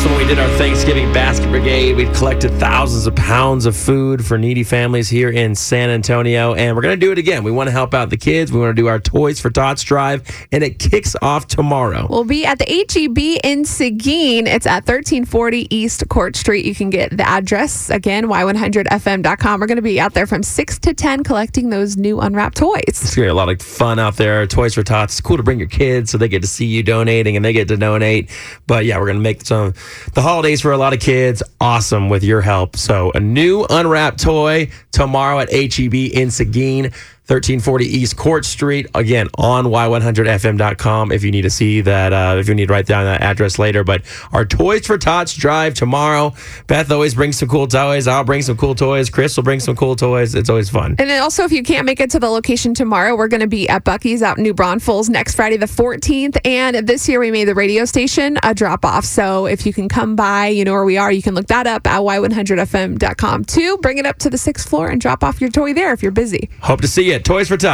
awesome when we did our Thanksgiving basket brigade. We collected thousands of pounds of food for needy families here in San Antonio, and we're going to do it again. We want to help out the kids. We want to do our Toys for Tots drive, and it kicks off tomorrow. We'll be at the HEB in Seguin. It's at 1340 East Court Street. You can get the address again, y100fm.com. We're going to be out there from 6 to 10 collecting those new unwrapped toys. It's going to be a lot of fun out there. Toys for Tots. It's cool to bring your kids so they get to see you donating and they get to donate. But yeah, we're going to make some the holidays for a lot of kids awesome with your help. So a new unwrapped toy tomorrow at HEB in Seguin. 1340 East Court Street. Again, on y100fm.com if you need to see that, uh, if you need to write down that address later. But our Toys for Tots drive tomorrow. Beth always brings some cool toys. I'll bring some cool toys. Chris will bring some cool toys. It's always fun. And then also, if you can't make it to the location tomorrow, we're going to be at Buc-ee's out in New Braunfels next Friday, the 14th. And this year, we made the radio station a drop off. So if you can come by, you know where we are, you can look that up at y100fm.com too. Bring it up to the sixth floor and drop off your toy there if you're busy. Hope to see you. Toys for Tots.